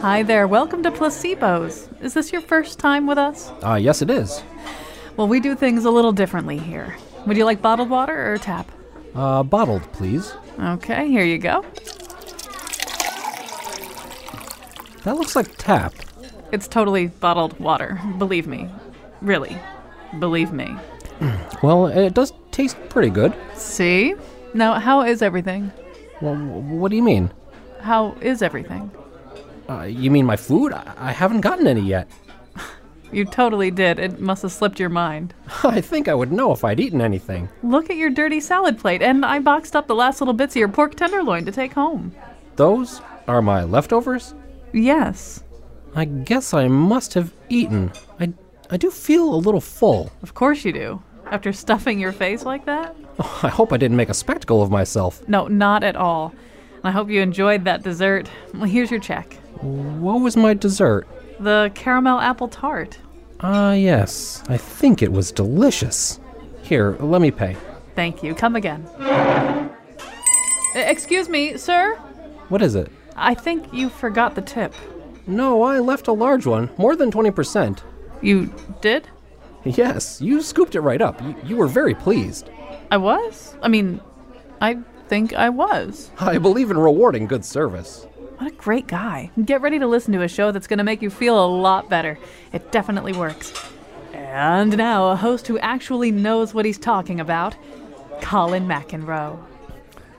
Hi there, welcome to Placebos. Is this your first time with us? Uh, yes, it is. Well, we do things a little differently here. Would you like bottled water or tap? Uh, bottled, please. Okay, here you go. That looks like tap. It's totally bottled water. Believe me. Really. Believe me. Well, it does taste pretty good. See? Now, how is everything? Well, what do you mean? How is everything? Uh, you mean my food? I, I haven't gotten any yet. You totally did. It must have slipped your mind. I think I would know if I'd eaten anything. Look at your dirty salad plate, and I boxed up the last little bits of your pork tenderloin to take home. Those are my leftovers? Yes. I guess I must have eaten. I, I do feel a little full. Of course you do. After stuffing your face like that? Oh, I hope I didn't make a spectacle of myself. No, not at all. I hope you enjoyed that dessert. Well, here's your check. What was my dessert? The caramel apple tart. Ah, yes. I think it was delicious. Here, let me pay. Thank you. Come again. Excuse me, sir? What is it? I think you forgot the tip. No, I left a large one. More than 20%. You did? Yes, you scooped it right up. You, you were very pleased. I was? I mean, I think I was. I believe in rewarding good service. What a great guy. Get ready to listen to a show that's going to make you feel a lot better. It definitely works. And now, a host who actually knows what he's talking about Colin McEnroe.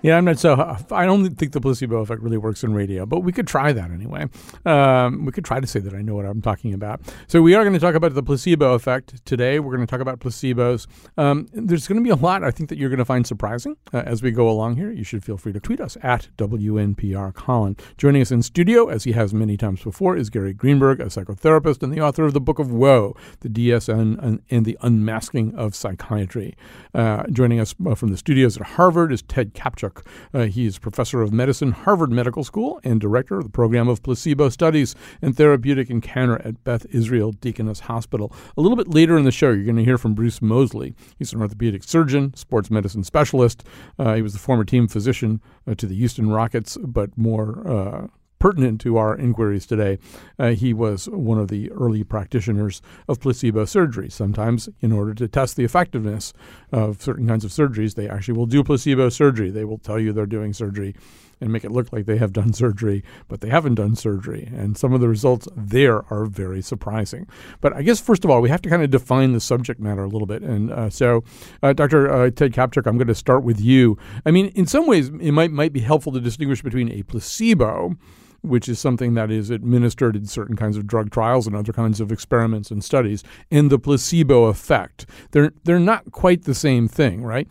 Yeah, I'm not so. I don't think the placebo effect really works in radio, but we could try that anyway. Um, we could try to say that I know what I'm talking about. So we are going to talk about the placebo effect today. We're going to talk about placebos. Um, there's going to be a lot I think that you're going to find surprising uh, as we go along here. You should feel free to tweet us at WNPR Colin. Joining us in studio, as he has many times before, is Gary Greenberg, a psychotherapist and the author of the Book of Woe, the DSM and, and the Unmasking of Psychiatry. Uh, joining us uh, from the studios at Harvard is Ted Kaptchuk. Uh, he is professor of medicine, Harvard Medical School, and director of the program of placebo studies and therapeutic encounter at Beth Israel Deaconess Hospital. A little bit later in the show, you're going to hear from Bruce Moseley. He's an orthopedic surgeon, sports medicine specialist. Uh, he was the former team physician uh, to the Houston Rockets, but more uh, pertinent to our inquiries today. Uh, he was one of the early practitioners of placebo surgery. Sometimes, in order to test the effectiveness of certain kinds of surgeries, they actually will do placebo surgery. They will tell you they're doing surgery and make it look like they have done surgery, but they haven't done surgery. And some of the results there are very surprising. But I guess, first of all, we have to kind of define the subject matter a little bit. And uh, so, uh, Dr. Uh, Ted Kaptchuk, I'm going to start with you. I mean, in some ways, it might, might be helpful to distinguish between a placebo which is something that is administered in certain kinds of drug trials and other kinds of experiments and studies, and the placebo effect. They're they're not quite the same thing, right?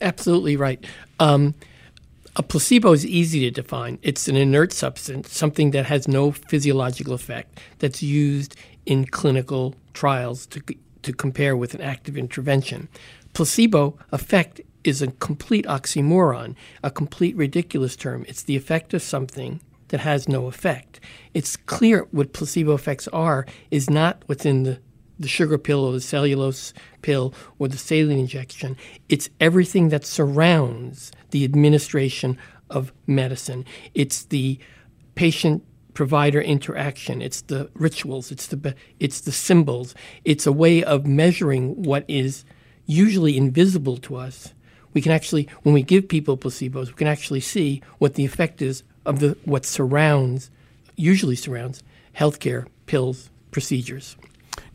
Absolutely right. Um, a placebo is easy to define. It's an inert substance, something that has no physiological effect, that's used in clinical trials to, to compare with an active intervention. Placebo effect is a complete oxymoron, a complete ridiculous term. It's the effect of something that has no effect. It's clear what placebo effects are is not what's in the, the sugar pill or the cellulose pill or the saline injection. It's everything that surrounds the administration of medicine. It's the patient provider interaction. It's the rituals. It's the it's the symbols. It's a way of measuring what is usually invisible to us. We can actually, when we give people placebos, we can actually see what the effect is of the what surrounds, usually surrounds, healthcare, pills, procedures.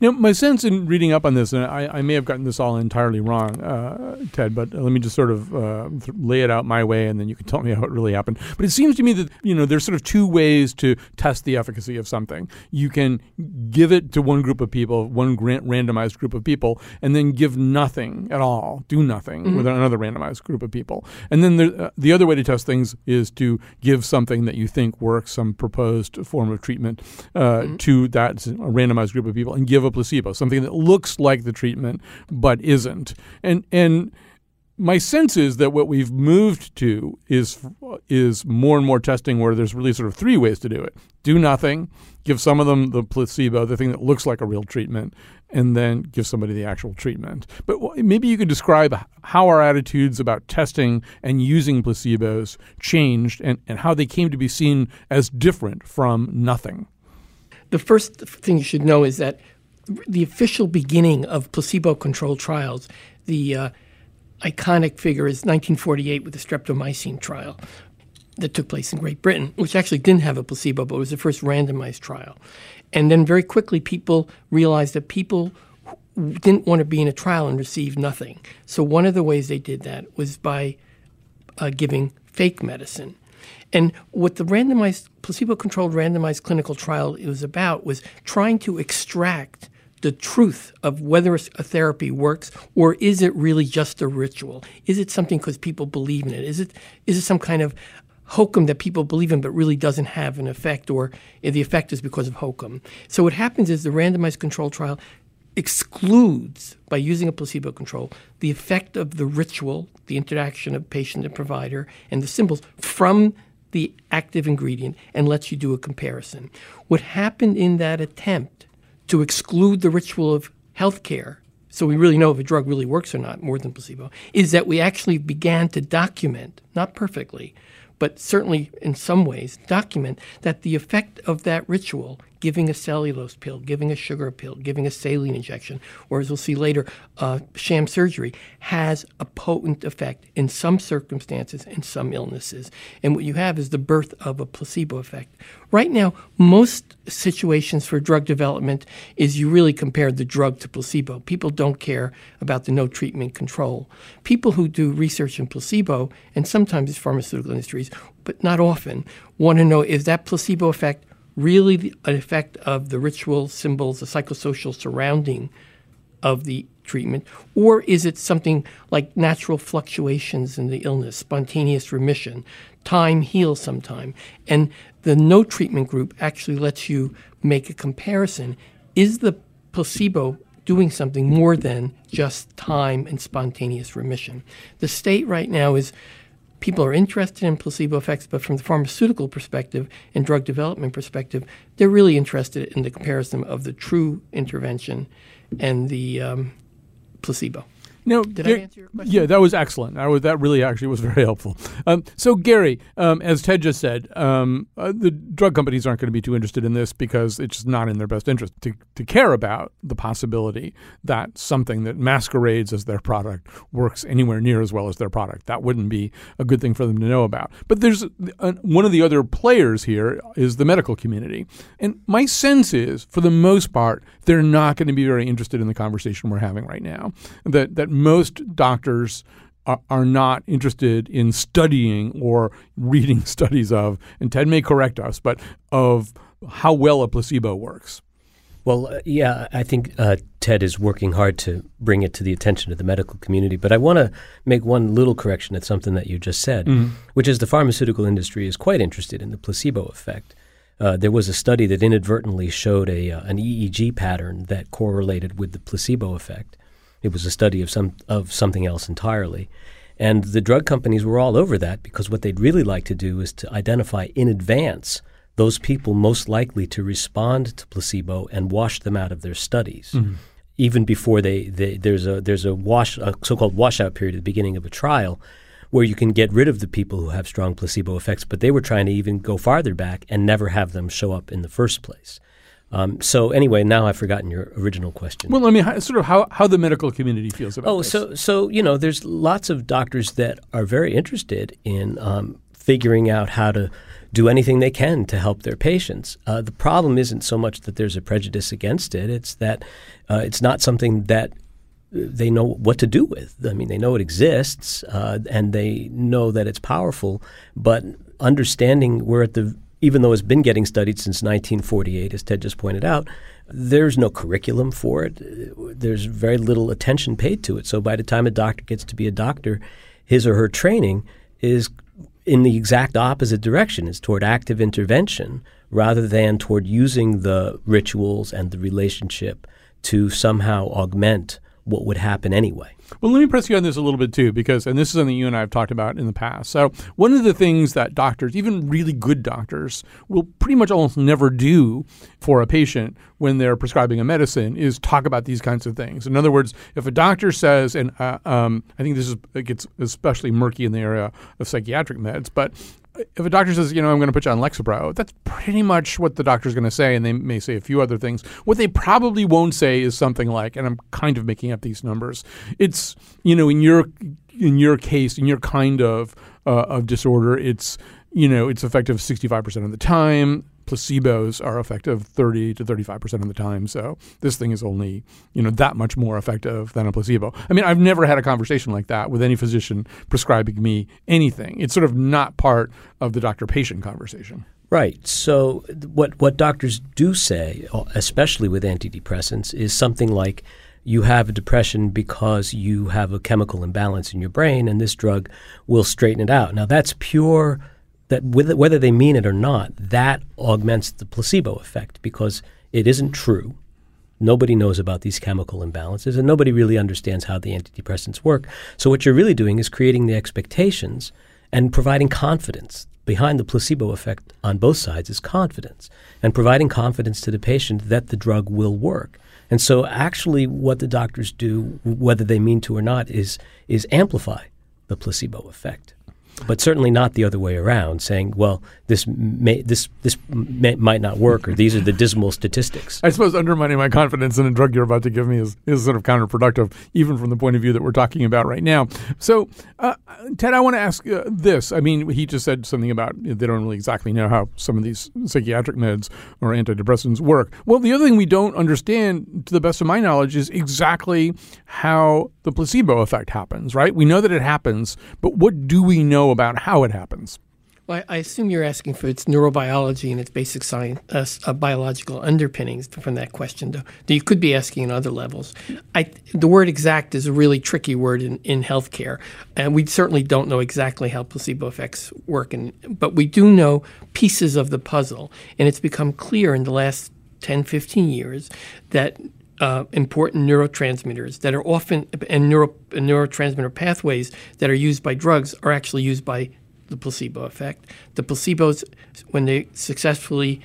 Now, my sense in reading up on this, and I, I may have gotten this all entirely wrong, uh, Ted, but let me just sort of uh, th- lay it out my way, and then you can tell me how it really happened. But it seems to me that you know there's sort of two ways to test the efficacy of something. You can give it to one group of people, one grant randomized group of people, and then give nothing at all, do nothing mm-hmm. with another randomized group of people. And then the, uh, the other way to test things is to give something that you think works, some proposed form of treatment, uh, mm-hmm. to that randomized group of people, and give a placebo, something that looks like the treatment but isn't. And and my sense is that what we've moved to is is more and more testing where there's really sort of three ways to do it: do nothing, give some of them the placebo, the thing that looks like a real treatment, and then give somebody the actual treatment. But maybe you could describe how our attitudes about testing and using placebos changed, and, and how they came to be seen as different from nothing. The first thing you should know is that the official beginning of placebo-controlled trials, the uh, iconic figure is 1948 with the streptomycin trial that took place in Great Britain, which actually didn't have a placebo, but was the first randomized trial. And then very quickly, people realized that people didn't want to be in a trial and receive nothing. So one of the ways they did that was by uh, giving fake medicine. And what the randomized, placebo controlled randomized clinical trial was about was trying to extract the truth of whether a therapy works or is it really just a ritual? Is it something because people believe in it? Is it is it some kind of hokum that people believe in but really doesn't have an effect or eh, the effect is because of hokum? So what happens is the randomized control trial excludes by using a placebo control the effect of the ritual, the interaction of patient and provider and the symbols from the active ingredient and lets you do a comparison. What happened in that attempt to exclude the ritual of healthcare, so we really know if a drug really works or not, more than placebo, is that we actually began to document, not perfectly, but certainly in some ways document that the effect of that ritual giving a cellulose pill, giving a sugar pill, giving a saline injection, or as we'll see later, uh, sham surgery, has a potent effect in some circumstances and some illnesses. And what you have is the birth of a placebo effect. Right now, most situations for drug development is you really compare the drug to placebo. People don't care about the no treatment control. People who do research in placebo, and sometimes it's pharmaceutical industries, but not often, want to know is that placebo effect really the, an effect of the ritual symbols, the psychosocial surrounding of the treatment, or is it something like natural fluctuations in the illness, spontaneous remission? Time heals sometime. And the no treatment group actually lets you make a comparison. Is the placebo doing something more than just time and spontaneous remission? The state right now is people are interested in placebo effects, but from the pharmaceutical perspective and drug development perspective, they're really interested in the comparison of the true intervention and the um, placebo. No, did I answer your question? Yeah, that was excellent. I was, that really actually was very helpful. Um, so, Gary, um, as Ted just said, um, uh, the drug companies aren't going to be too interested in this because it's just not in their best interest to, to care about the possibility that something that masquerades as their product works anywhere near as well as their product. That wouldn't be a good thing for them to know about. But there's uh, one of the other players here is the medical community, and my sense is, for the most part, they're not going to be very interested in the conversation we're having right now. That that most doctors are, are not interested in studying or reading studies of, and Ted may correct us, but of how well a placebo works. Well, uh, yeah, I think uh, Ted is working hard to bring it to the attention of the medical community. But I want to make one little correction at something that you just said, mm-hmm. which is the pharmaceutical industry is quite interested in the placebo effect. Uh, there was a study that inadvertently showed a uh, an EEG pattern that correlated with the placebo effect. It was a study of some of something else entirely. And the drug companies were all over that because what they'd really like to do is to identify in advance those people most likely to respond to placebo and wash them out of their studies. Mm-hmm. Even before they, they, there's a there's a wash a so-called washout period at the beginning of a trial where you can get rid of the people who have strong placebo effects, but they were trying to even go farther back and never have them show up in the first place. Um, so anyway, now I've forgotten your original question. Well, I mean, how, sort of how, how the medical community feels about this. oh, this. so so you know, there's lots of doctors that are very interested in um, figuring out how to do anything they can to help their patients. Uh, the problem isn't so much that there's a prejudice against it; it's that uh, it's not something that they know what to do with. I mean, they know it exists uh, and they know that it's powerful, but understanding we're at the even though it's been getting studied since 1948, as Ted just pointed out, there's no curriculum for it. There's very little attention paid to it. So by the time a doctor gets to be a doctor, his or her training is in the exact opposite direction. It's toward active intervention rather than toward using the rituals and the relationship to somehow augment what would happen anyway. Well, let me press you on this a little bit too, because, and this is something you and I have talked about in the past. So, one of the things that doctors, even really good doctors, will pretty much almost never do for a patient when they're prescribing a medicine is talk about these kinds of things. In other words, if a doctor says, and uh, um, I think this is it gets especially murky in the area of psychiatric meds, but if a doctor says, you know, I'm going to put you on Lexapro, that's pretty much what the doctor's going to say, and they may say a few other things. What they probably won't say is something like, and I'm kind of making up these numbers. It's you know, in your in your case, in your kind of uh, of disorder, it's you know, it's effective 65% of the time placebos are effective 30 to 35% of the time. So this thing is only, you know, that much more effective than a placebo. I mean, I've never had a conversation like that with any physician prescribing me anything. It's sort of not part of the doctor patient conversation. Right. So what what doctors do say, uh, especially with antidepressants, is something like you have a depression because you have a chemical imbalance in your brain and this drug will straighten it out. Now that's pure that whether they mean it or not, that augments the placebo effect because it isn't true. Nobody knows about these chemical imbalances, and nobody really understands how the antidepressants work. So, what you're really doing is creating the expectations and providing confidence. Behind the placebo effect on both sides is confidence, and providing confidence to the patient that the drug will work. And so, actually, what the doctors do, whether they mean to or not, is, is amplify the placebo effect but certainly not the other way around, saying, "Well, this may this this may, might not work," or "These are the dismal statistics." I suppose undermining my confidence in a drug you're about to give me is, is sort of counterproductive, even from the point of view that we're talking about right now. So, uh, Ted, I want to ask uh, this. I mean, he just said something about they don't really exactly know how some of these psychiatric meds or antidepressants work. Well, the other thing we don't understand, to the best of my knowledge, is exactly how the placebo effect happens. Right? We know that it happens, but what do we know? About how it happens. Well, I assume you're asking for its neurobiology and its basic science, uh, uh, biological underpinnings from that question, though. You could be asking on other levels. I, the word exact is a really tricky word in, in healthcare, and we certainly don't know exactly how placebo effects work, in, but we do know pieces of the puzzle, and it's become clear in the last 10, 15 years that uh, important neurotransmitters that are often and, neuro, and neurotransmitter pathways that are used by drugs are actually used by the placebo effect. The placebos, when they successfully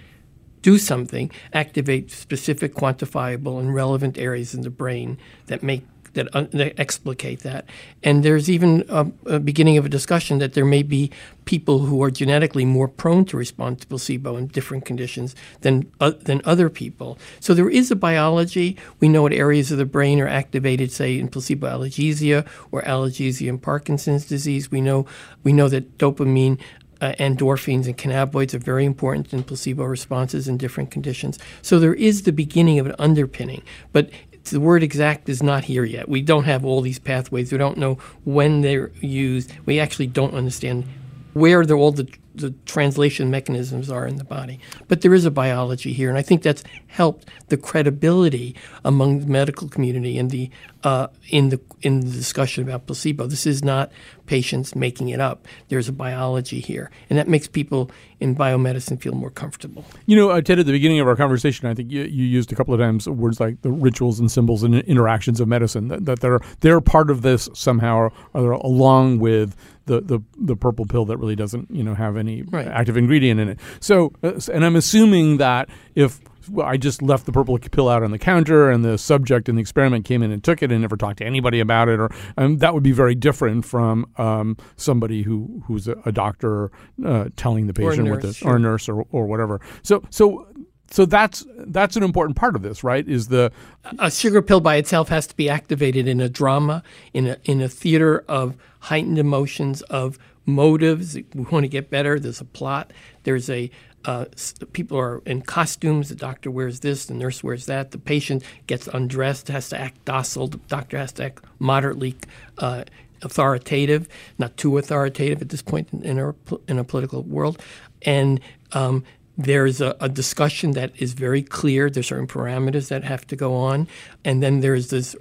do something, activate specific, quantifiable, and relevant areas in the brain that make that, uh, that explicate that. And there's even a, a, beginning of a discussion that there may be people who are genetically more prone to respond to placebo in different conditions than uh, than other people. So there is a biology. We know what areas of the brain are activated, say in placebo analgesia or analgesia in Parkinson's disease. We know we know that dopamine uh, endorphins and cannabinoids are very important in placebo responses in different conditions. So there is the beginning of an underpinning, but the word exact is not here yet. We don't have all these pathways. We don't know when they're used. We actually don't understand where all the the translation mechanisms are in the body. But there is a biology here, and I think that's helped the credibility among the medical community in the uh, in the in the discussion about placebo. This is not patients making it up. There's a biology here, and that makes people in biomedicine feel more comfortable. You know, uh, Ted, at the beginning of our conversation, I think you, you used a couple of times words like the rituals and symbols and interactions of medicine that, that they're they're part of this somehow, or, or along with the, the the purple pill that really doesn't you know have any right. active ingredient in it. So, uh, and I'm assuming that if I just left the purple pill out on the counter, and the subject in the experiment came in and took it and never talked to anybody about it, or um, that would be very different from um, somebody who who's a, a doctor uh, telling the patient what this, or a nurse, or, or whatever. So, so so that's that's an important part of this, right? Is the a sugar pill by itself has to be activated in a drama, in a in a theater of heightened emotions, of motives. We want to get better. There's a plot. There's a uh, people are in costumes. The doctor wears this, the nurse wears that. The patient gets undressed, has to act docile. The doctor has to act moderately uh, authoritative, not too authoritative at this point in, in, our, in a political world. And um, there's a, a, discussion that is very clear. There's certain parameters that have to go on, and then there's this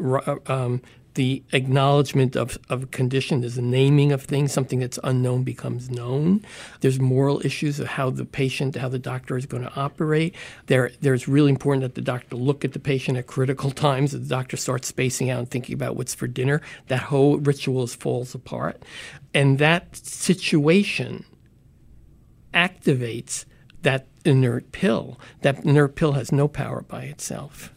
um, the acknowledgement of, of condition. There's a naming of things. Something that's unknown becomes known. There's moral issues of how the patient, how the doctor is going to operate. There, there's really important that the doctor look at the patient at critical times. The doctor starts spacing out and thinking about what's for dinner. That whole ritual falls apart. And that situation activates that inert pill. That inert pill has no power by itself.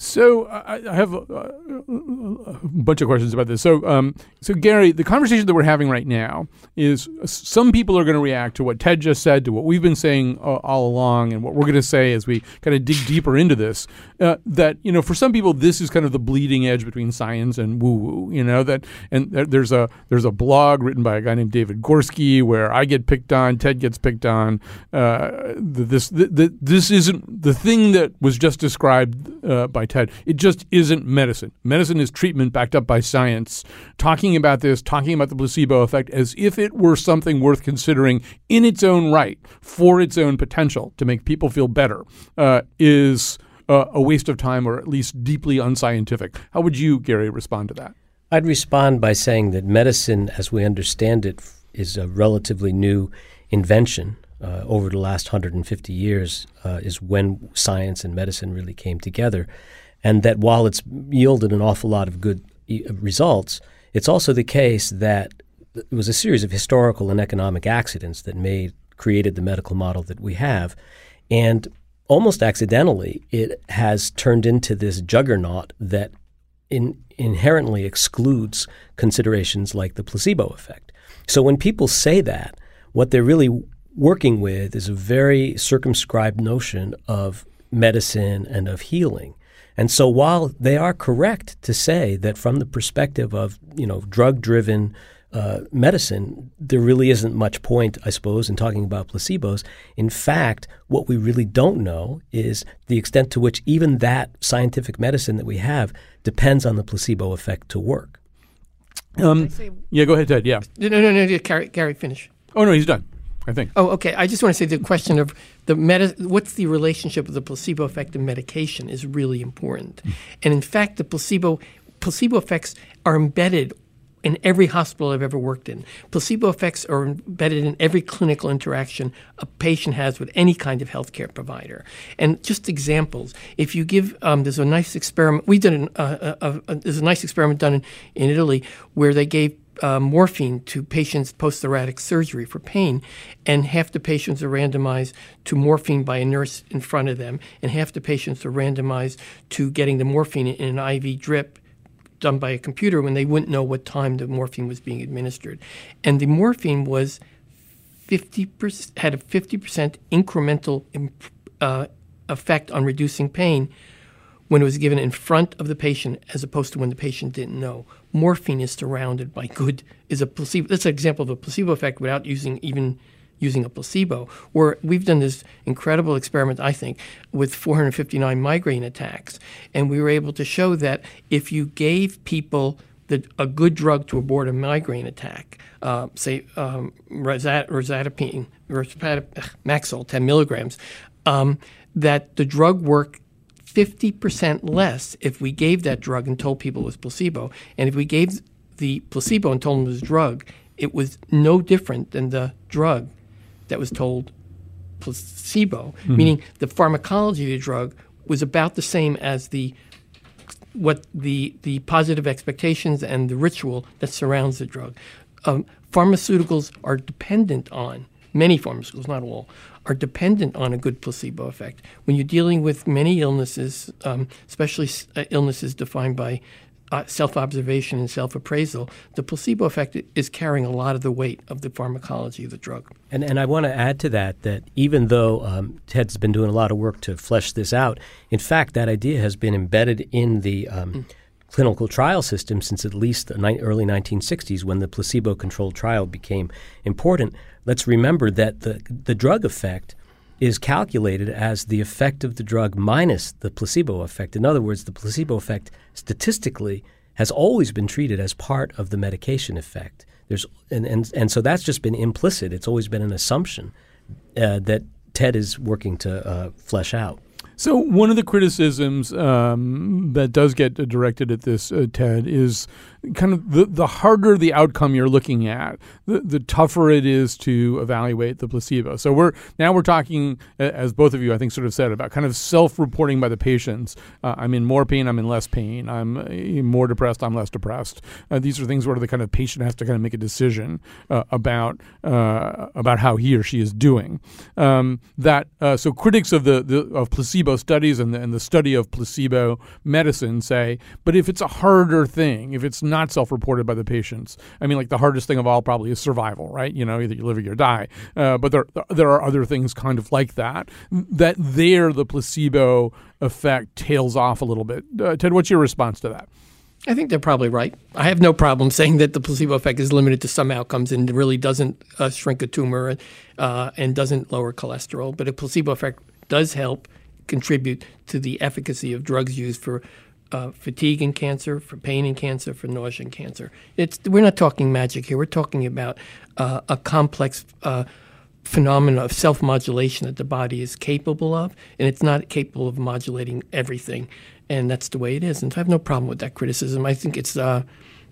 So I, I have a, a, bunch of questions about this. So, um, so Gary, the conversation that we're having right now is some people are going to react to what Ted just said, to what we've been saying uh, all along, and what we're going to say as we kind of dig deeper into this. Uh, that you know, for some people, this is kind of the bleeding edge between science and woo woo. You know that, and there's a there's a blog written by a guy named David Gorski where I get picked on, Ted gets picked on. Uh, this the, the, this isn't the thing that was just described uh, by Ted. It just isn't medicine. Medicine is treatment backed up by science. Talking about this, talking about the placebo effect as if it were something worth considering in its own right for its own potential to make people feel better uh, is uh, a waste of time or at least deeply unscientific. How would you, Gary, respond to that? I'd respond by saying that medicine, as we understand it, is a relatively new invention. Uh, over the last 150 years uh, is when science and medicine really came together and that while it's yielded an awful lot of good results, it's also the case that it was a series of historical and economic accidents that made created the medical model that we have, and almost accidentally, it has turned into this juggernaut that in, inherently excludes considerations like the placebo effect. So when people say that, what they're really working with is a very circumscribed notion of medicine and of healing. And so while they are correct to say that from the perspective of, you know, drug-driven uh, medicine, there really isn't much point, I suppose, in talking about placebos. In fact, what we really don't know is the extent to which even that scientific medicine that we have depends on the placebo effect to work. Um, yeah, go ahead, Ted. Yeah. No, no, no, no. Gary, Gary, finish. Oh no, he's done. I think. Oh, okay. I just want to say the question of the meta, what's the relationship of the placebo effect and medication is really important. Mm. And in fact, the placebo placebo effects are embedded in every hospital I've ever worked in. Placebo effects are embedded in every clinical interaction a patient has with any kind of healthcare provider. And just examples, if you give, um, there's a nice experiment, we did, an, uh, uh, uh, there's a nice experiment done in, in Italy where they gave uh, morphine to patients post thoracic surgery for pain, and half the patients are randomized to morphine by a nurse in front of them, and half the patients are randomized to getting the morphine in an IV drip done by a computer when they wouldn't know what time the morphine was being administered. And the morphine was 50% had a 50% incremental imp, uh, effect on reducing pain when it was given in front of the patient as opposed to when the patient didn't know. Morphine is surrounded by good is a placebo. That's an example of a placebo effect without using even using a placebo. Where we've done this incredible experiment, I think, with 459 migraine attacks, and we were able to show that if you gave people the, a good drug to abort a migraine attack, uh, say um, rizatriptan, Maxalt, 10 milligrams, um, that the drug worked 50% less if we gave that drug and told people it was placebo. And if we gave the placebo and told them it was drug, it was no different than the drug that was told placebo, mm-hmm. meaning the pharmacology of the drug was about the same as the what the the positive expectations and the ritual that surrounds the drug. Um, pharmaceuticals are dependent on many pharmaceuticals, not all, are dependent on a good placebo effect. When you're dealing with many illnesses, um, especially uh, illnesses defined by uh, self observation and self appraisal, the placebo effect is carrying a lot of the weight of the pharmacology of the drug. And, and I want to add to that that even though um, Ted's been doing a lot of work to flesh this out, in fact, that idea has been embedded in the um, mm. Clinical trial system since at least the ni- early 1960s when the placebo controlled trial became important let's remember that the, the drug effect is calculated as the effect of the drug minus the placebo effect. In other words, the placebo effect statistically has always been treated as part of the medication effect. There's, and, and, and so that's just been implicit. It's always been an assumption uh, that Ted is working to uh, flesh out. So one of the criticisms um, that does get directed at this, uh, Ted, is kind of the, the harder the outcome you're looking at, the, the tougher it is to evaluate the placebo. So we're now we're talking, as both of you I think sort of said, about kind of self-reporting by the patients. Uh, I'm in more pain, I'm in less pain. I'm uh, more depressed, I'm less depressed. Uh, these are things where the kind of patient has to kind of make a decision uh, about uh, about how he or she is doing. Um, that uh, so critics of the, the of placebo studies and the, and the study of placebo medicine say, but if it's a harder thing, if it's not self-reported by the patients. I mean, like the hardest thing of all probably is survival, right? You know, either you live or you die. Uh, but there there are other things kind of like that. That there the placebo effect tails off a little bit. Uh, Ted, what's your response to that? I think they're probably right. I have no problem saying that the placebo effect is limited to some outcomes and really doesn't uh, shrink a tumor uh, and doesn't lower cholesterol. But a placebo effect does help contribute to the efficacy of drugs used for uh, fatigue and cancer, for pain and cancer, for nausea and cancer. It's we're not talking magic here. We're talking about uh, a complex uh, of self-modulation that the body is capable of, and it's not capable of modulating everything, and that's the way it is. And I have no problem with that criticism. I think it's uh,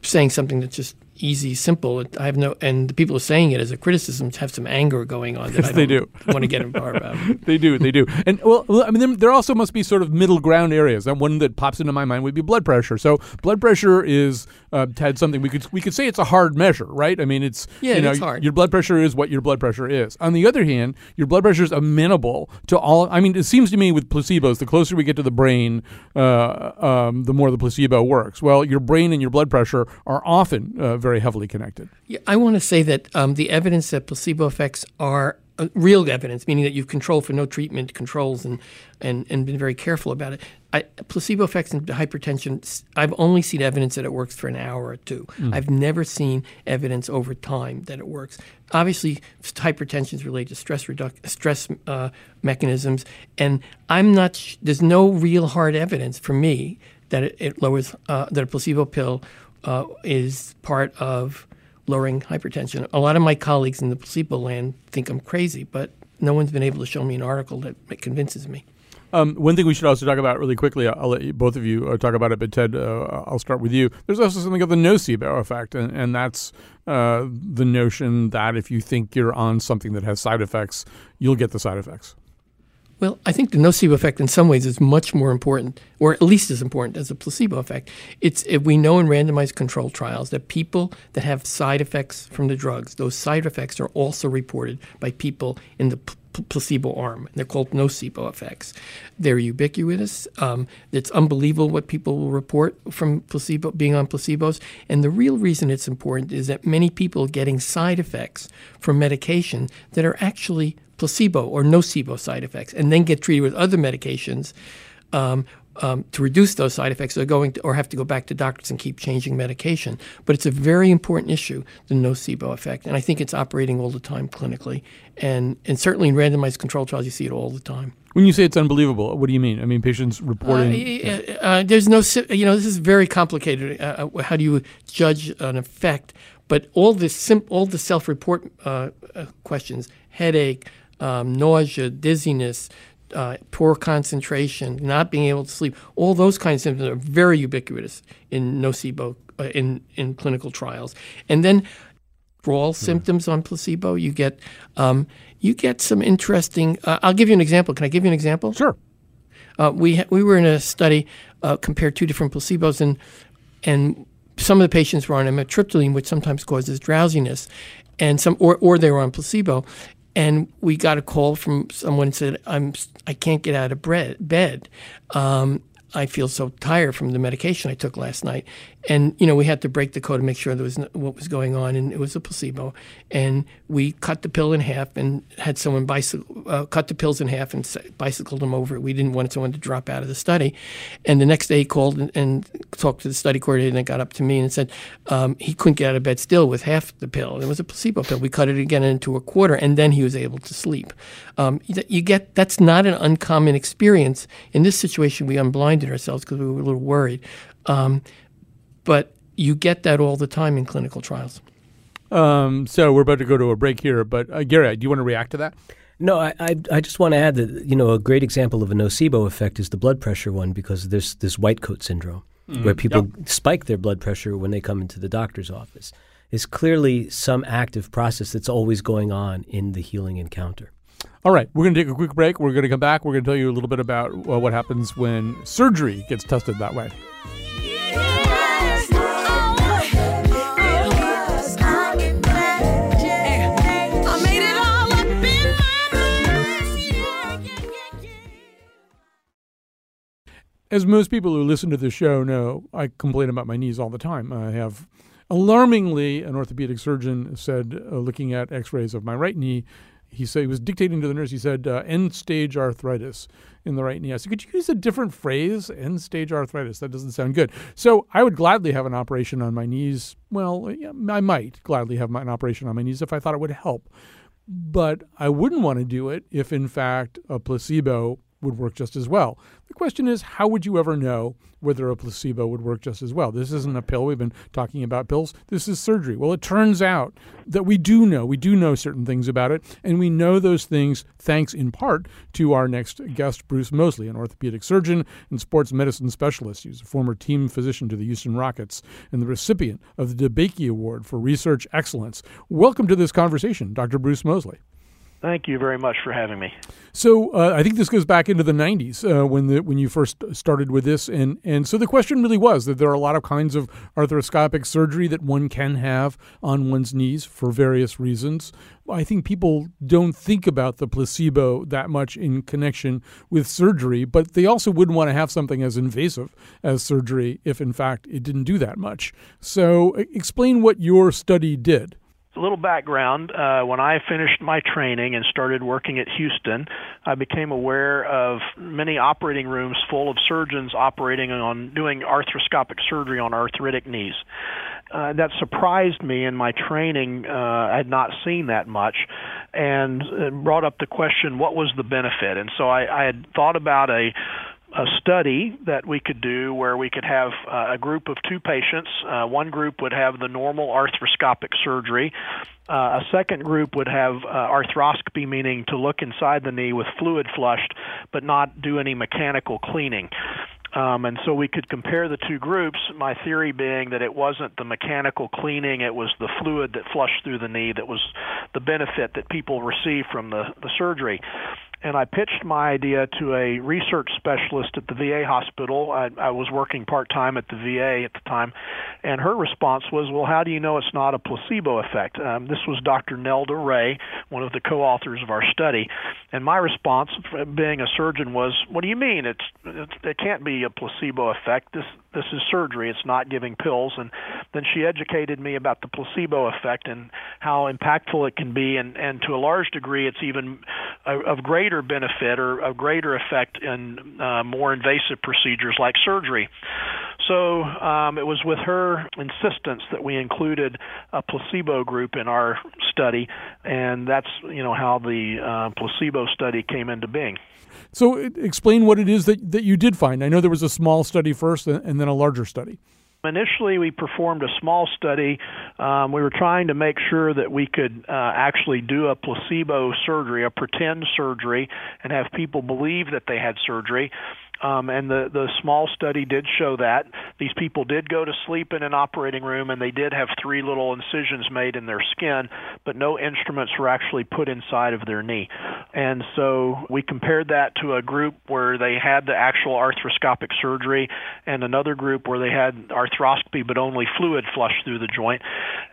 saying something that's just easy, simple. I have no, and the people who are saying it as a criticism have some anger going on that yes, I they do. want to get involved about. they do, they do. And well, I mean, there also must be sort of middle ground areas. And one that pops into my mind would be blood pressure. So blood pressure is uh, Ted something we could we could say it's a hard measure, right? I mean, it's yeah, you know, it's hard. Your blood pressure is what your blood pressure is. On the other hand, your blood pressure is amenable to all. I mean, it seems to me with placebos, the closer we get to the brain, uh, um, the more the placebo works. Well, your brain and your blood pressure are often uh, very heavily connected. Yeah, I want to say that um, the evidence that placebo effects are uh, real evidence, meaning that you've controlled for no treatment controls and, and, and been very careful about it. I, placebo effects in hypertension, I've only seen evidence that it works for an hour or two. Mm. I've never seen evidence over time that it works. Obviously, hypertension is related to stress reduc- stress uh, mechanisms, and I'm not. Sh- there's no real hard evidence for me that it, it lowers uh, that a placebo pill uh, is part of lowering hypertension. A lot of my colleagues in the placebo land think I'm crazy, but no one's been able to show me an article that convinces me. Um, one thing we should also talk about really quickly, I'll let you, both of you uh, talk about it, but Ted, uh, I'll start with you. There's also something called the nocebo effect, and, and that's uh, the notion that if you think you're on something that has side effects, you'll get the side effects. Well, I think the nocebo effect in some ways is much more important, or at least as important as the placebo effect. It's we know in randomized controlled trials that people that have side effects from the drugs, those side effects are also reported by people in the p- placebo arm. They're called nocebo effects. They're ubiquitous. Um, it's unbelievable what people will report from placebo being on placebos. And the real reason it's important is that many people are getting side effects from medication that are actually placebo or nocebo side effects, and then get treated with other medications um, um, to reduce those side effects, or going to, or have to go back to doctors and keep changing medication. But it's a very important issue, the nocebo effect, and I think it's operating all the time clinically, and and certainly in randomized control trials, you see it all the time. When you say it's unbelievable, what do you mean? I mean, patients reporting. Uh, uh, there's no, you know, this is very complicated. Uh, uh how do you judge an effect? But all this, sim- all the self-report uh, uh, questions, headache, um, nausea, dizziness, uh, poor concentration, not being able to sleep, all those kinds of symptoms are very ubiquitous in nocebo uh, in in clinical trials. And then for all mm. symptoms on placebo, you get um, you get some interesting. Uh, I'll give you an example. Can I give you an example? Sure. Uh, we ha- we were in a study uh, compared two different placebos and and some of the patients were on amitriptyline, which sometimes causes drowsiness, and some or, or they were on placebo, and we got a call from someone said I'm I can't get out of bed. Um, I feel so tired from the medication I took last night. And, you know, we had to break the code to make sure there was no, what was going on, and it was a placebo. And we cut the pill in half and had someone bicycle, uh, cut the pills in half and bicycled them over. We didn't want someone to drop out of the study. And the next day he called and, and talked to the study coordinator and got up to me and said um, he couldn't get out of bed still with half the pill. It was a placebo pill. We cut it again into a quarter, and then he was able to sleep. Um, you get that's not an uncommon experience. In this situation, we unblinded ourselves because we were a little worried. Um, but you get that all the time in clinical trials. Um, so we're about to go to a break here, but uh, Gary, do you want to react to that? No, I, I, I just want to add that you know a great example of a nocebo effect is the blood pressure one because there's this white coat syndrome Mm-hmm. where people spike their blood pressure when they come into the doctor's office. Is clearly some active process that's always going on in the healing encounter. All right, we're going to take a quick break. We're going to come back. We're going to tell you a little bit about uh, what happens when surgery gets tested that way. As most people who listen to the show know, I complain about my knees all the time. I have alarmingly, an orthopedic surgeon said, uh, looking at x rays of my right knee, he said he was dictating to the nurse. He said uh, end stage arthritis in the right knee. I said, could you use a different phrase? End stage arthritis. That doesn't sound good. So I would gladly have an operation on my knees. Well, I might gladly have an operation on my knees if I thought it would help, but I wouldn't want to do it if, in fact, a placebo would work just as well. The question is, how would you ever know whether a placebo would work just as well? This isn't a pill. We've been talking about pills. This is surgery. Well, it turns out that we do know. We do know certain things about it, and we know those things thanks in part to our next guest, Bruce Moseley, an orthopedic surgeon and sports medicine specialist. He's a former team physician to the Houston Rockets and the recipient of the DeBakey Award for Research Excellence. Welcome to this conversation, Dr. Bruce Moseley. Thank you very much for having me. So uh, I think this goes back into the '90s uh, when the when you first started with this, and and so the question really was that there are a lot of kinds of arthroscopic surgery that one can have on one's knees for various reasons. I think people don't think about the placebo that much in connection with surgery, but they also wouldn't want to have something as invasive as surgery if, in fact, it didn't do that much. So explain what your study did little background uh, when I finished my training and started working at Houston, I became aware of many operating rooms full of surgeons operating on doing arthroscopic surgery on arthritic knees. Uh, that surprised me in my training. Uh, I had not seen that much, and it brought up the question: what was the benefit? And so I, I had thought about a a study that we could do where we could have uh, a group of two patients. Uh, one group would have the normal arthroscopic surgery. Uh, a second group would have uh, arthroscopy, meaning to look inside the knee with fluid flushed, but not do any mechanical cleaning. Um, and so we could compare the two groups, my theory being that it wasn't the mechanical cleaning, it was the fluid that flushed through the knee that was the benefit that people received from the, the surgery and I pitched my idea to a research specialist at the VA hospital. I, I was working part time at the VA at the time, and her response was, "Well, how do you know it's not a placebo effect?" Um, this was Dr. Nelda Wray, one of the co-authors of our study, and my response, being a surgeon, was, "What do you mean? It's, it's it can't be a placebo effect. This this is surgery. It's not giving pills." And then she educated me about the placebo effect and how impactful it can be, and and to a large degree, it's even of greater benefit or a greater effect in uh, more invasive procedures like surgery. So um, it was with her insistence that we included a placebo group in our study, and that's you know how the uh, placebo study came into being. So explain what it is that, that you did find. I know there was a small study first and then a larger study. Initially, we performed a small study. Um, we were trying to make sure that we could uh, actually do a placebo surgery, a pretend surgery, and have people believe that they had surgery. Um, and the the small study did show that these people did go to sleep in an operating room and they did have three little incisions made in their skin, but no instruments were actually put inside of their knee. And so we compared that to a group where they had the actual arthroscopic surgery and another group where they had arthroscopy but only fluid flushed through the joint.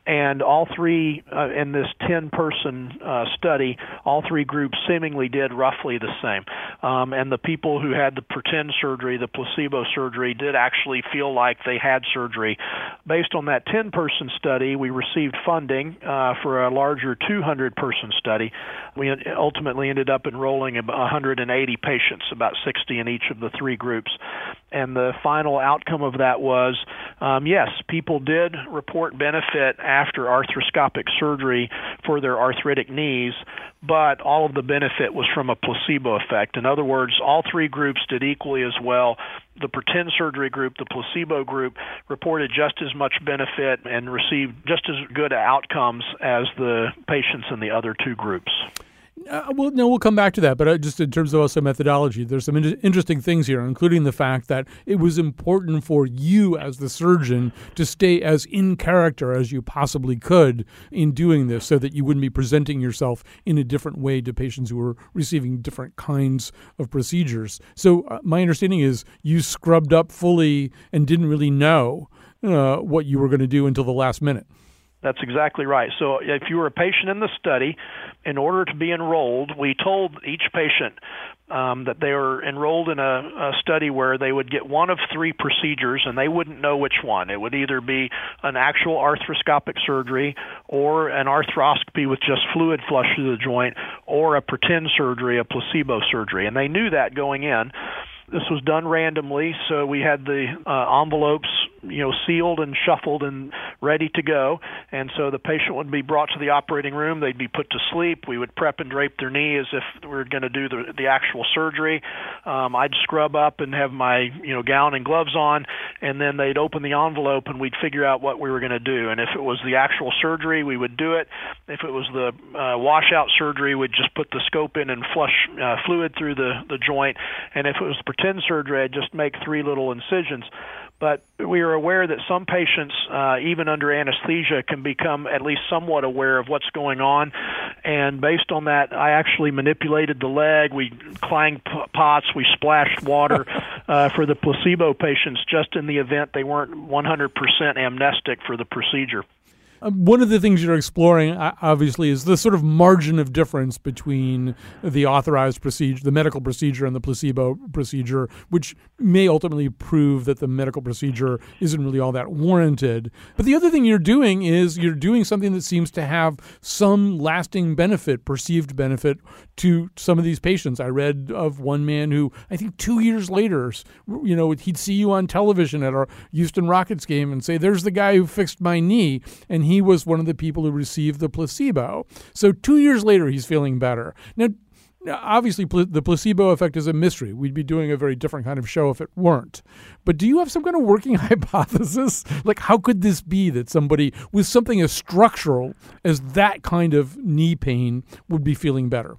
And all three uh, in this 10 person uh, study, all three groups seemingly did roughly the same. Um, and the people who had the pretend surgery, the placebo surgery, did actually feel like they had surgery. Based on that 10 person study, we received funding uh, for a larger 200 person study. We ultimately ended up enrolling 180 patients, about 60 in each of the three groups. And the final outcome of that was um, yes, people did report benefit after arthroscopic surgery for their arthritic knees, but all of the benefit was from a placebo effect. In other words, all three groups did equally as well. The pretend surgery group, the placebo group, reported just as much benefit and received just as good outcomes as the patients in the other two groups. Uh, well, no, we'll come back to that. But uh, just in terms of also methodology, there's some in- interesting things here, including the fact that it was important for you as the surgeon to stay as in character as you possibly could in doing this, so that you wouldn't be presenting yourself in a different way to patients who were receiving different kinds of procedures. So uh, my understanding is you scrubbed up fully and didn't really know uh, what you were going to do until the last minute. That's exactly right. So if you were a patient in the study, in order to be enrolled, we told each patient um, that they were enrolled in a, a study where they would get one of three procedures and they wouldn't know which one. It would either be an actual arthroscopic surgery or an arthroscopy with just fluid flush through the joint or a pretend surgery, a placebo surgery. And they knew that going in. This was done randomly, so we had the uh, envelopes, you know, sealed and shuffled and ready to go. And so the patient would be brought to the operating room. They'd be put to sleep. We would prep and drape their knee as if we were going to do the the actual surgery. Um, I'd scrub up and have my you know gown and gloves on, and then they'd open the envelope and we'd figure out what we were going to do. And if it was the actual surgery, we would do it. If it was the uh, washout surgery, we'd just put the scope in and flush uh, fluid through the the joint. And if it was pretend surgery, I'd just make three little incisions. But we are aware that some patients, uh, even under anesthesia, can become at least somewhat aware of what's going on. And based on that, I actually manipulated the leg. We clanged p- pots. We splashed water uh, for the placebo patients just in the event they weren't 100% amnestic for the procedure. Uh, one of the things you're exploring, obviously, is the sort of margin of difference between the authorized procedure, the medical procedure, and the placebo procedure, which may ultimately prove that the medical procedure isn't really all that warranted. But the other thing you're doing is you're doing something that seems to have some lasting benefit, perceived benefit to some of these patients. I read of one man who, I think two years later, you know, he'd see you on television at our Houston Rockets game and say, There's the guy who fixed my knee. And he was one of the people who received the placebo. So two years later, he's feeling better. Now, obviously, pl- the placebo effect is a mystery. We'd be doing a very different kind of show if it weren't. But do you have some kind of working hypothesis? Like, how could this be that somebody with something as structural as that kind of knee pain would be feeling better?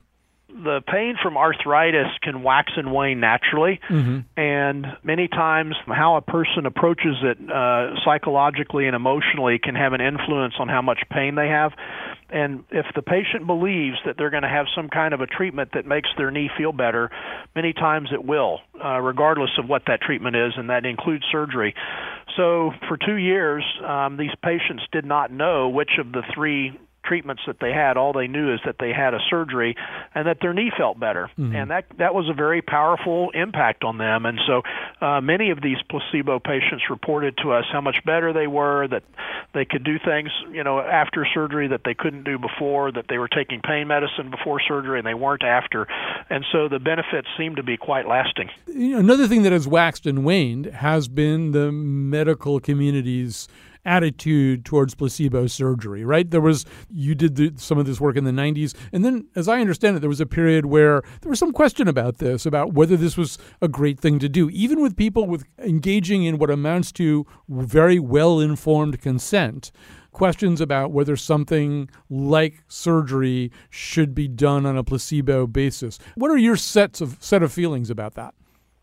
The pain from arthritis can wax and wane naturally, mm-hmm. and many times how a person approaches it uh, psychologically and emotionally can have an influence on how much pain they have. And if the patient believes that they're going to have some kind of a treatment that makes their knee feel better, many times it will, uh, regardless of what that treatment is, and that includes surgery. So for two years, um, these patients did not know which of the three treatments that they had. All they knew is that they had a surgery and that their knee felt better, mm-hmm. and that that was a very powerful impact on them. And so, uh, many of these placebo patients reported to us how much better they were, that they could do things, you know, after surgery that they couldn't do before, that they were taking pain medicine before surgery and they weren't after, and so the benefits seem to be quite lasting. Another thing that has waxed and waned has been the medical community's attitude towards placebo surgery, right? There was, you did the, some of this work in the 90s. And then, as I understand it, there was a period where there was some question about this, about whether this was a great thing to do, even with people with engaging in what amounts to very well informed consent questions about whether something like surgery should be done on a placebo basis. What are your sets of set of feelings about that?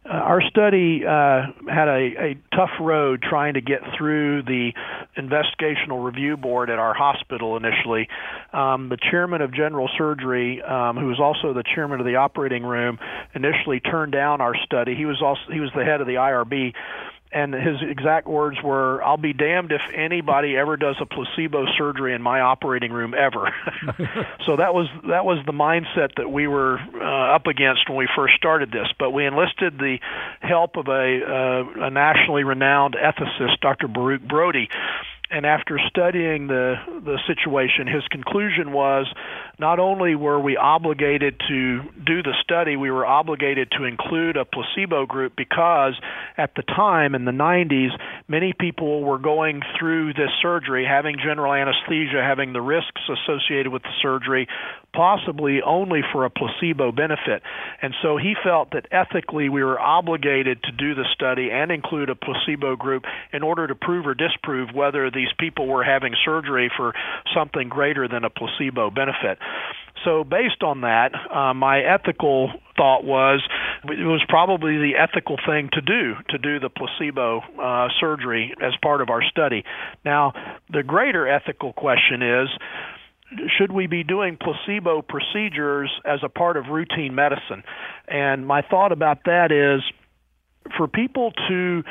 Uh, our study uh, had a, a tough road trying to get through the investigational review board at our hospital initially. Um, the chairman of general surgery, um, who was also the chairman of the operating room, initially turned down our study. He was also he was the head of the IRB and his exact words were, "I'll be damned if anybody ever does a placebo surgery in my operating room ever." so that was that was the mindset that we were uh, up against when we first started this. But we enlisted the help of a, uh, a nationally renowned ethicist, Dr. Baruch Brody, and after studying the the situation, his conclusion was not only were we obligated to do the study, we were obligated to include a placebo group because at the time in the 90s, many people were going through this surgery, having general anesthesia, having the risks associated with the surgery, possibly only for a placebo benefit. And so he felt that ethically we were obligated to do the study and include a placebo group in order to prove or disprove whether these people were having surgery for something greater than a placebo benefit. So, based on that, uh, my ethical thought was it was probably the ethical thing to do to do the placebo uh, surgery as part of our study. Now, the greater ethical question is should we be doing placebo procedures as a part of routine medicine? And my thought about that is for people to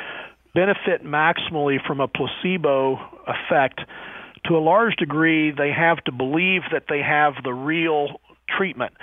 benefit maximally from a placebo effect, to a large degree, they have to believe that they have the real treatment.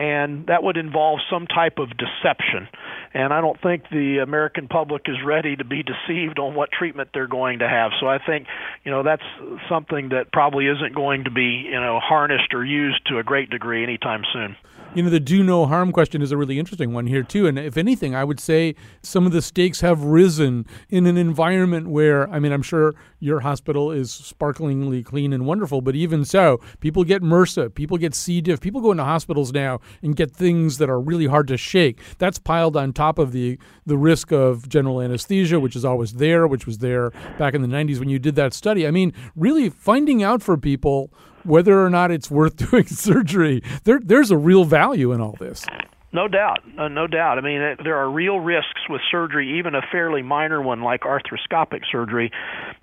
And that would involve some type of deception. And I don't think the American public is ready to be deceived on what treatment they're going to have. So I think, you know, that's something that probably isn't going to be, you know, harnessed or used to a great degree anytime soon. You know, the do no harm question is a really interesting one here, too. And if anything, I would say some of the stakes have risen in an environment where, I mean, I'm sure your hospital is sparklingly clean and wonderful, but even so, people get MRSA, people get C. diff, people go into hospitals now and get things that are really hard to shake. That's piled on top of the, the risk of general anesthesia, which is always there, which was there back in the 90s when you did that study. I mean, really finding out for people whether or not it's worth doing surgery. There, there's a real value in all this. No doubt, uh, no doubt. I mean, there are real risks with surgery, even a fairly minor one like arthroscopic surgery.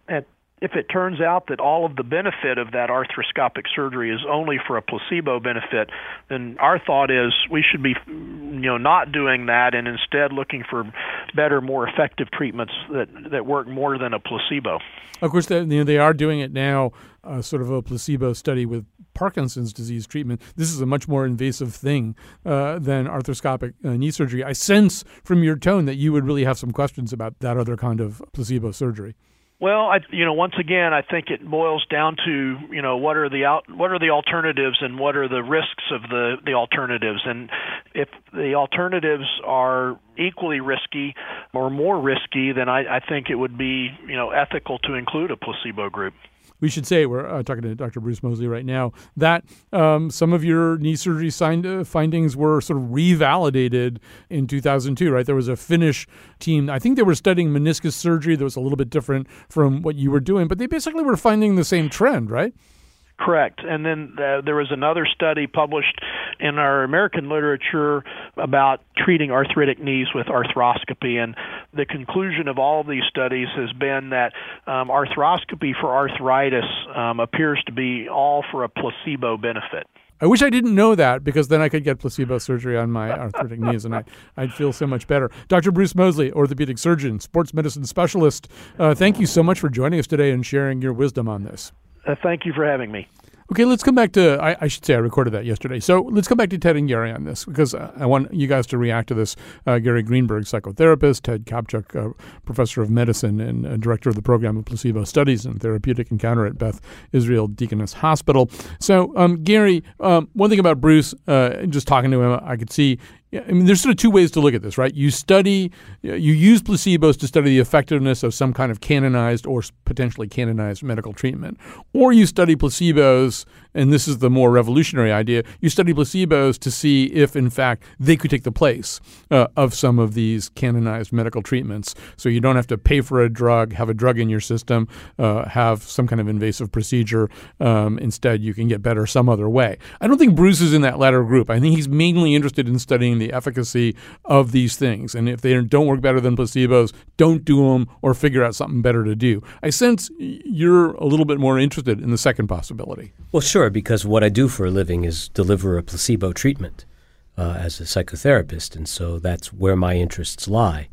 And if it turns out that all of the benefit of that arthroscopic surgery is only for a placebo benefit, then our thought is we should be, you know, not doing that and instead looking for better, more effective treatments that that work more than a placebo. Of course, they, you know, they are doing it now, uh, sort of a placebo study with Parkinson's disease treatment. This is a much more invasive thing uh, than arthroscopic uh, knee surgery. I sense from your tone that you would really have some questions about that other kind of placebo surgery. Well, I, you know, once again, I think it boils down to you know what are the out, what are the alternatives and what are the risks of the the alternatives, and if the alternatives are equally risky or more risky, then I, I think it would be you know ethical to include a placebo group we should say we're uh, talking to Dr. Bruce Moseley right now that um, some of your knee surgery uh, findings were sort of revalidated in 2002. Right, there was a Finnish team. I think they were studying meniscus surgery that was a little bit different from what you were doing, but they basically were finding the same trend. Right. Correct. And then uh, there was another study published in our American literature about treating arthritic knees with arthroscopy. And the conclusion of all of these studies has been that um, arthroscopy for arthritis um, appears to be all for a placebo benefit. I wish I didn't know that because then I could get placebo surgery on my arthritic knees and I, I'd feel so much better. Dr. Bruce Moseley, orthopedic surgeon, sports medicine specialist, uh, thank you so much for joining us today and sharing your wisdom on this. Uh, thank you for having me. Okay, let's come back to. I, I, should say I recorded that yesterday. So let's come back to Ted and Gary on this because I want you guys to react to this. Uh, Gary Greenberg, psychotherapist, Ted Kaptchuk, uh, professor of medicine and uh, director of the program of placebo studies and therapeutic encounter at Beth Israel Deaconess Hospital. So, um, Gary, um, one thing about Bruce, uh, just talking to him, I could see yeah, I mean, there's sort of two ways to look at this, right? You study, you use placebos to study the effectiveness of some kind of canonized or potentially canonized medical treatment, or you study placebos, and this is the more revolutionary idea. You study placebos to see if, in fact, they could take the place uh, of some of these canonized medical treatments. So you don't have to pay for a drug, have a drug in your system, uh, have some kind of invasive procedure. Um, instead, you can get better some other way. I don't think Bruce is in that latter group. I think he's mainly interested in studying the efficacy of these things. And if they don't work better than placebos, don't do them or figure out something better to do. I sense you're a little bit more interested in the second possibility. Well, sure, because what I do for a living is deliver a placebo treatment uh, as a psychotherapist, and so that's where my interests lie.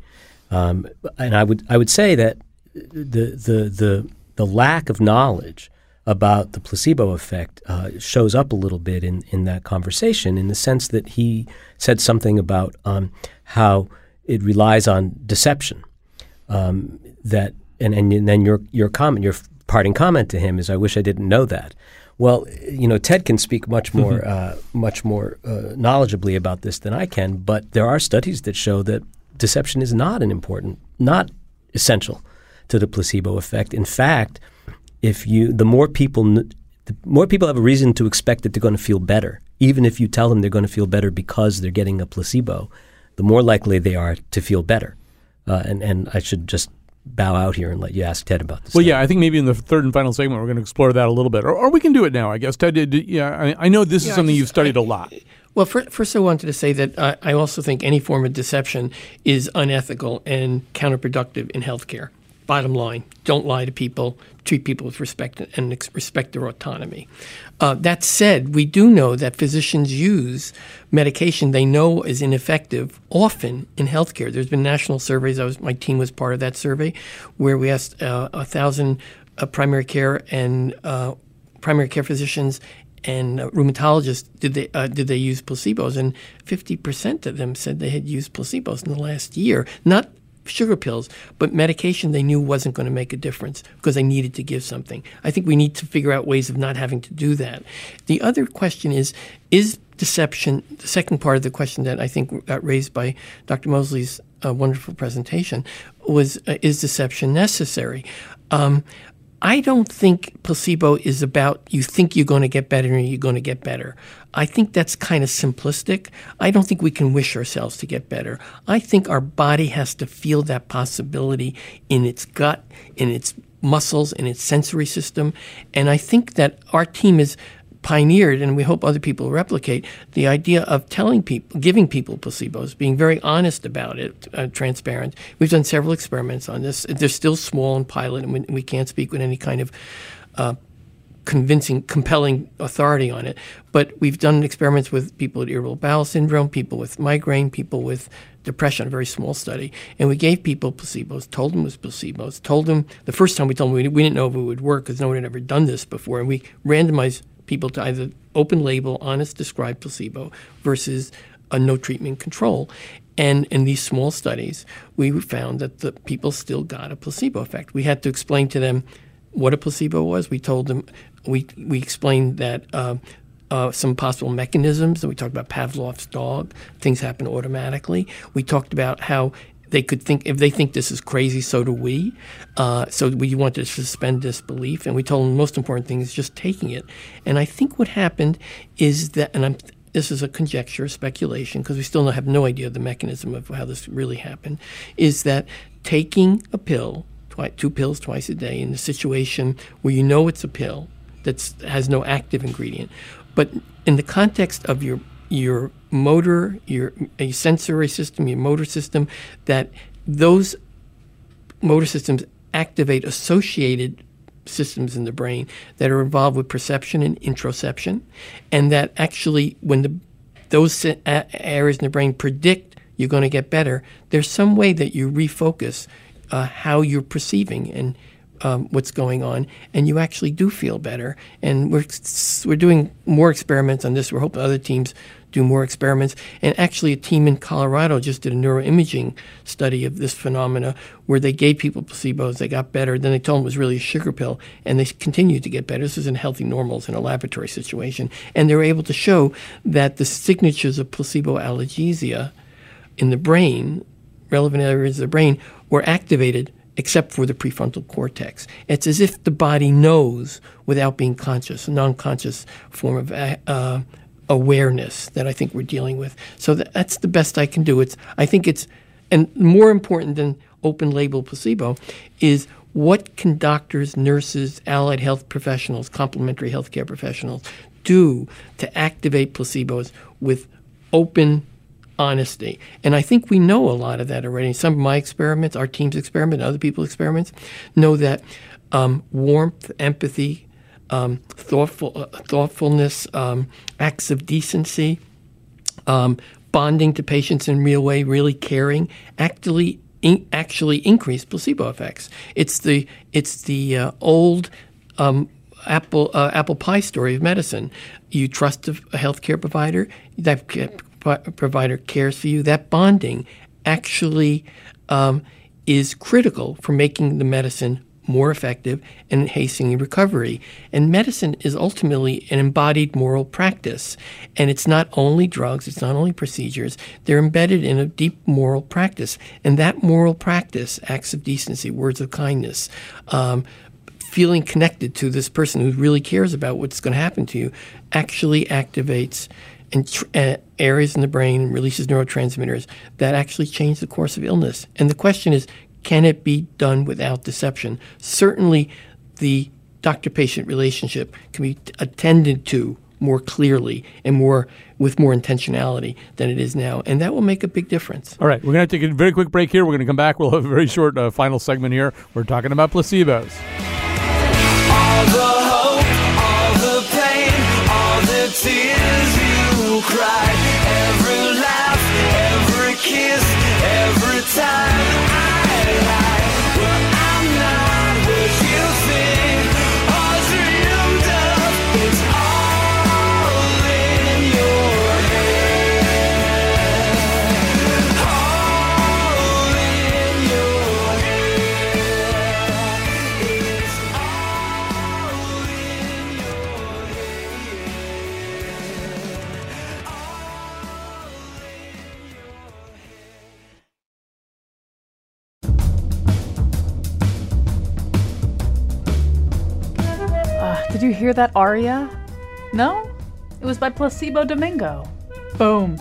Um, and I would I would say that the the the the lack of knowledge about the placebo effect uh, shows up a little bit in, in that conversation in the sense that he said something about um, how it relies on deception. Um, that and, and then your your comment, your parting comment to him is, "I wish I didn't know that." Well, you know, Ted can speak much more uh, much more uh, knowledgeably about this than I can, but there are studies that show that deception is not an important, not essential to the placebo effect. In fact, if you the more people the more people have a reason to expect that they're going to feel better, even if you tell them they're going to feel better because they're getting a placebo, the more likely they are to feel better. Uh, and and I should just bow out here and let you ask Ted about this. Well, yeah, I think maybe in the third and final segment we're going to explore that a little bit, or, or we can do it now. I guess Ted. Did, yeah, I, I, know this Yeah, is something I you've studied I- a lot. Well, fir- first, I wanted to say that I, I also think any form of deception is unethical and counterproductive in healthcare. Bottom line, don't lie to people, treat people with respect and respect their autonomy. Uh, that said, we do know that physicians use medication they know is ineffective often in healthcare. There's been national surveys. I was, my team was part of that survey, where we asked uh, a thousand uh, primary care and uh, primary care physicians and uh, rheumatologists did they uh, did they use placebos and 50% of them said they had used placebos in the last year not sugar pills but medication they knew wasn't going to make a difference because they needed to give something. I think we need to figure out ways of not having to do that. The other question is is deception the second part of the question that i think got raised by dr moseley's uh, wonderful presentation was uh, is deception necessary? Um, I don't think placebo is about you think you're going to get better and you're going to get better. I think that's kind of simplistic. I don't think we can wish ourselves to get better. I think our body has to feel that possibility in its gut, in its muscles, in its sensory system. And I think that our team is pioneered, and we hope other people replicate the idea of telling people, giving people placebos, being very honest about it, uh, transparent. We've done several experiments on this. They're still small and pilot, and we, we can't speak with any kind of uh, convincing, compelling authority on it. But we've done experiments with people with irritable bowel syndrome, people with migraine, people with depression, a very small study. And we gave people placebos, told them it was placebos, told them the first time we told them we, we didn't know if it would work because no one had ever done this before. And we randomized people to either open label, honest described placebo versus a no treatment control. And in these small studies, we found that the people still got a placebo effect. We had to explain to them what a placebo was. We told them, we, we explained that uh, uh, some possible mechanisms. And we talked about Pavlov's dog, things happen automatically. We talked about how they could think, if they think this is crazy, so do we. Uh, so we wanted to suspend disbelief. And we told them the most important thing is just taking it. And I think what happened is that, and I'm, this is a conjecture, speculation, because we still have no idea of the mechanism of how this really happened, is that taking a pill, twi- two pills twice a day, in a situation where you know it's a pill that has no active ingredient, but in the context of your your motor, your a sensory system, your motor system, that those motor systems activate associated systems in the brain that are involved with perception and interoception, and that actually, when the those areas in the brain predict you're going to get better, there's some way that you refocus uh, how you're perceiving and um, what's going on, and you actually do feel better. And we're we're doing more experiments on this. We're hoping other teams do more experiments. And actually, a team in Colorado just did a neuroimaging study of this phenomena where they gave people placebos, they got better. Then they told them it was really a sugar pill, and they continued to get better. This is in healthy normals in a laboratory situation, and they were able to show that the signatures of placebo analgesia in the brain, relevant areas of the brain, were activated except for the prefrontal cortex. It's as if the body knows without being conscious, a non conscious form of uh, awareness that I think we're dealing with. So that, that's the best I can do. It's, I think it's, and more important than open label placebo is what can doctors, nurses, allied health professionals, complementary healthcare professionals do to activate placebos with open honesty. And I think we know a lot of that already. Some of my experiments, our team's experiment, other people's experiments, know that um, warmth, empathy, um, thoughtful, uh, thoughtfulness, um, acts of decency, um, bonding to patients in real way, really caring, actually in, actually increase placebo effects. It's the it's the uh, old um, apple uh, apple pie story of medicine. You trust a, a healthcare provider. That provider cares for you. That bonding actually um, is critical for making the medicine more effective and hastening recovery. And medicine is ultimately an embodied moral practice. And it's not only drugs, it's not only procedures, they're embedded in a deep moral practice. And that moral practice, acts of decency, words of kindness, um, feeling connected to this person who really cares about what's going to happen to you, actually activates and tr- uh, areas in the brain releases neurotransmitters that actually change the course of illness. And the question is, can it be done without deception? Certainly, the doctor patient relationship can be attended to more clearly and more with more intentionality than it is now, and that will make a big difference. All right, we're going to take a very quick break here. We're going to come back. We'll have a very short uh, final segment here. We're talking about placebos. Hear that aria? No? It was by Placebo Domingo. Boom.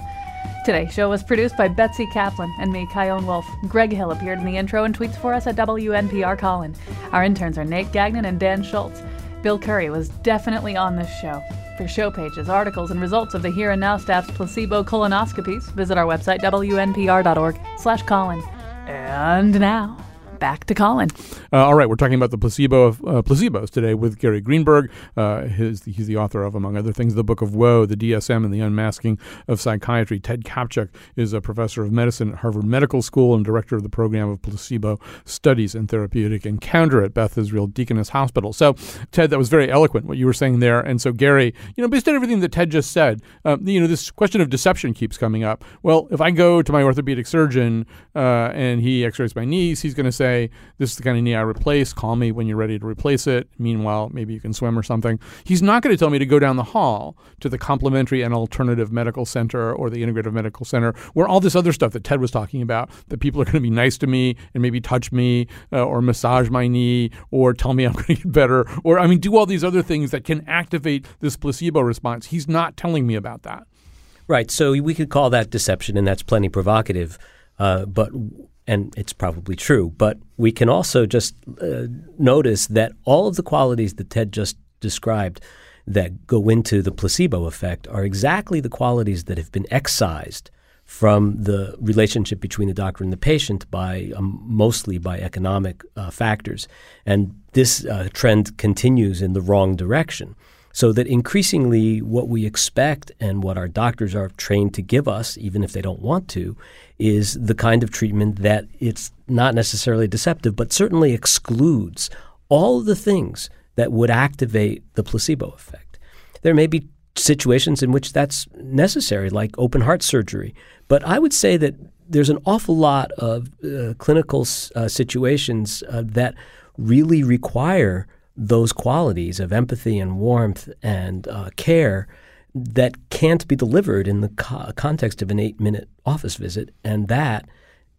Today's show was produced by Betsy Kaplan and me, Chion Wolf. Greg Hill appeared in the intro and tweets for us at WNPR Colin. Our interns are Nate Gagnon and Dan Schultz. Bill Curry was definitely on this show. For show pages, articles, and results of the Here and Now staff's placebo colonoscopies, visit our website, wnpr.org slash Colin. And now, back to Colin. Uh, all right, we're talking about the placebo of uh, placebos today with Gary Greenberg. Uh, his, he's the author of, among other things, the Book of Woe, the DSM, and the Unmasking of Psychiatry. Ted Kaptchuk is a professor of medicine at Harvard Medical School and director of the program of placebo studies and therapeutic encounter at Beth Israel Deaconess Hospital. So, Ted, that was very eloquent what you were saying there. And so, Gary, you know, based on everything that Ted just said, um, you know, this question of deception keeps coming up. Well, if I go to my orthopedic surgeon uh, and he X-rays my knees, he's going to say, "This is the kind of knee I replace. Call me when you're ready to replace it. Meanwhile, maybe you can swim or something." He's not going to tell me to go down the hall to the complementary and alternative medical center or the integrative medical center, where all this other stuff that Ted was talking about, that people are going to be nice to me and maybe touch me uh, or massage my knee or tell me I'm going to get better or I mean do all these other things that can activate this placebo response. He's not telling me about that. Right. So we could call that deception, and that's plenty provocative. Uh, but and it's probably true. But we can also just uh, notice that all of the qualities that Ted just described that go into the placebo effect are exactly the qualities that have been excised from the relationship between the doctor and the patient by um, mostly by economic uh, factors. And this uh, trend continues in the wrong direction. So that increasingly what we expect and what our doctors are trained to give us, even if they don't want to, is the kind of treatment that it's not necessarily deceptive, but certainly excludes all the things that would activate the placebo effect. There may be situations in which that's necessary, like open heart surgery. But I would say that there's an awful lot of uh, clinical uh, situations uh, that really require those qualities of empathy and warmth and uh, care that can't be delivered in the co- context of an eight minute office visit. And that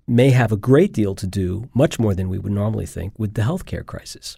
may have a great deal to do, much more than we would normally think, with the healthcare crisis.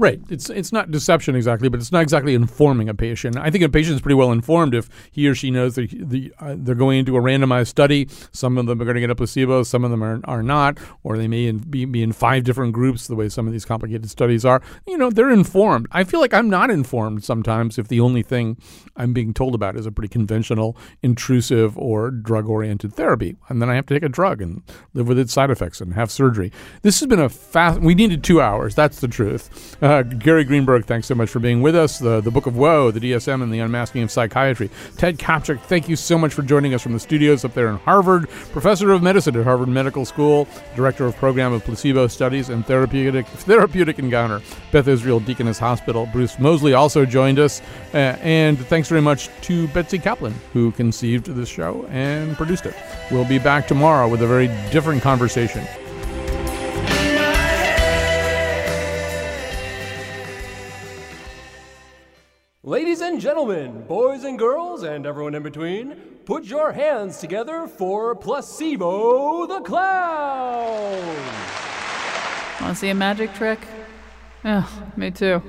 Right. It's it's not deception exactly, but it's not exactly informing a patient. I think a patient is pretty well informed if he or she knows that the, uh, they're going into a randomized study. Some of them are going to get a placebo, some of them are, are not, or they may in, be, be in five different groups the way some of these complicated studies are. You know, they're informed. I feel like I'm not informed sometimes if the only thing I'm being told about is a pretty conventional, intrusive, or drug oriented therapy. And then I have to take a drug and live with its side effects and have surgery. This has been a fast, we needed two hours. That's the truth. Uh, Gary Greenberg, thanks so much for being with us. The, the Book of Woe, the DSM, and the Unmasking of Psychiatry. Ted Kaptchuk, thank you so much for joining us from the studios up there in Harvard, professor of medicine at Harvard Medical School, director of program of placebo studies and therapeutic therapeutic encounter, Beth Israel Deaconess Hospital. Bruce Moseley also joined us, uh, and thanks very much to Betsy Kaplan who conceived this show and produced it. We'll be back tomorrow with a very different conversation. Ladies and gentlemen, boys and girls, and everyone in between, put your hands together for Placebo the Clown! Want to see a magic trick? Yeah, me too.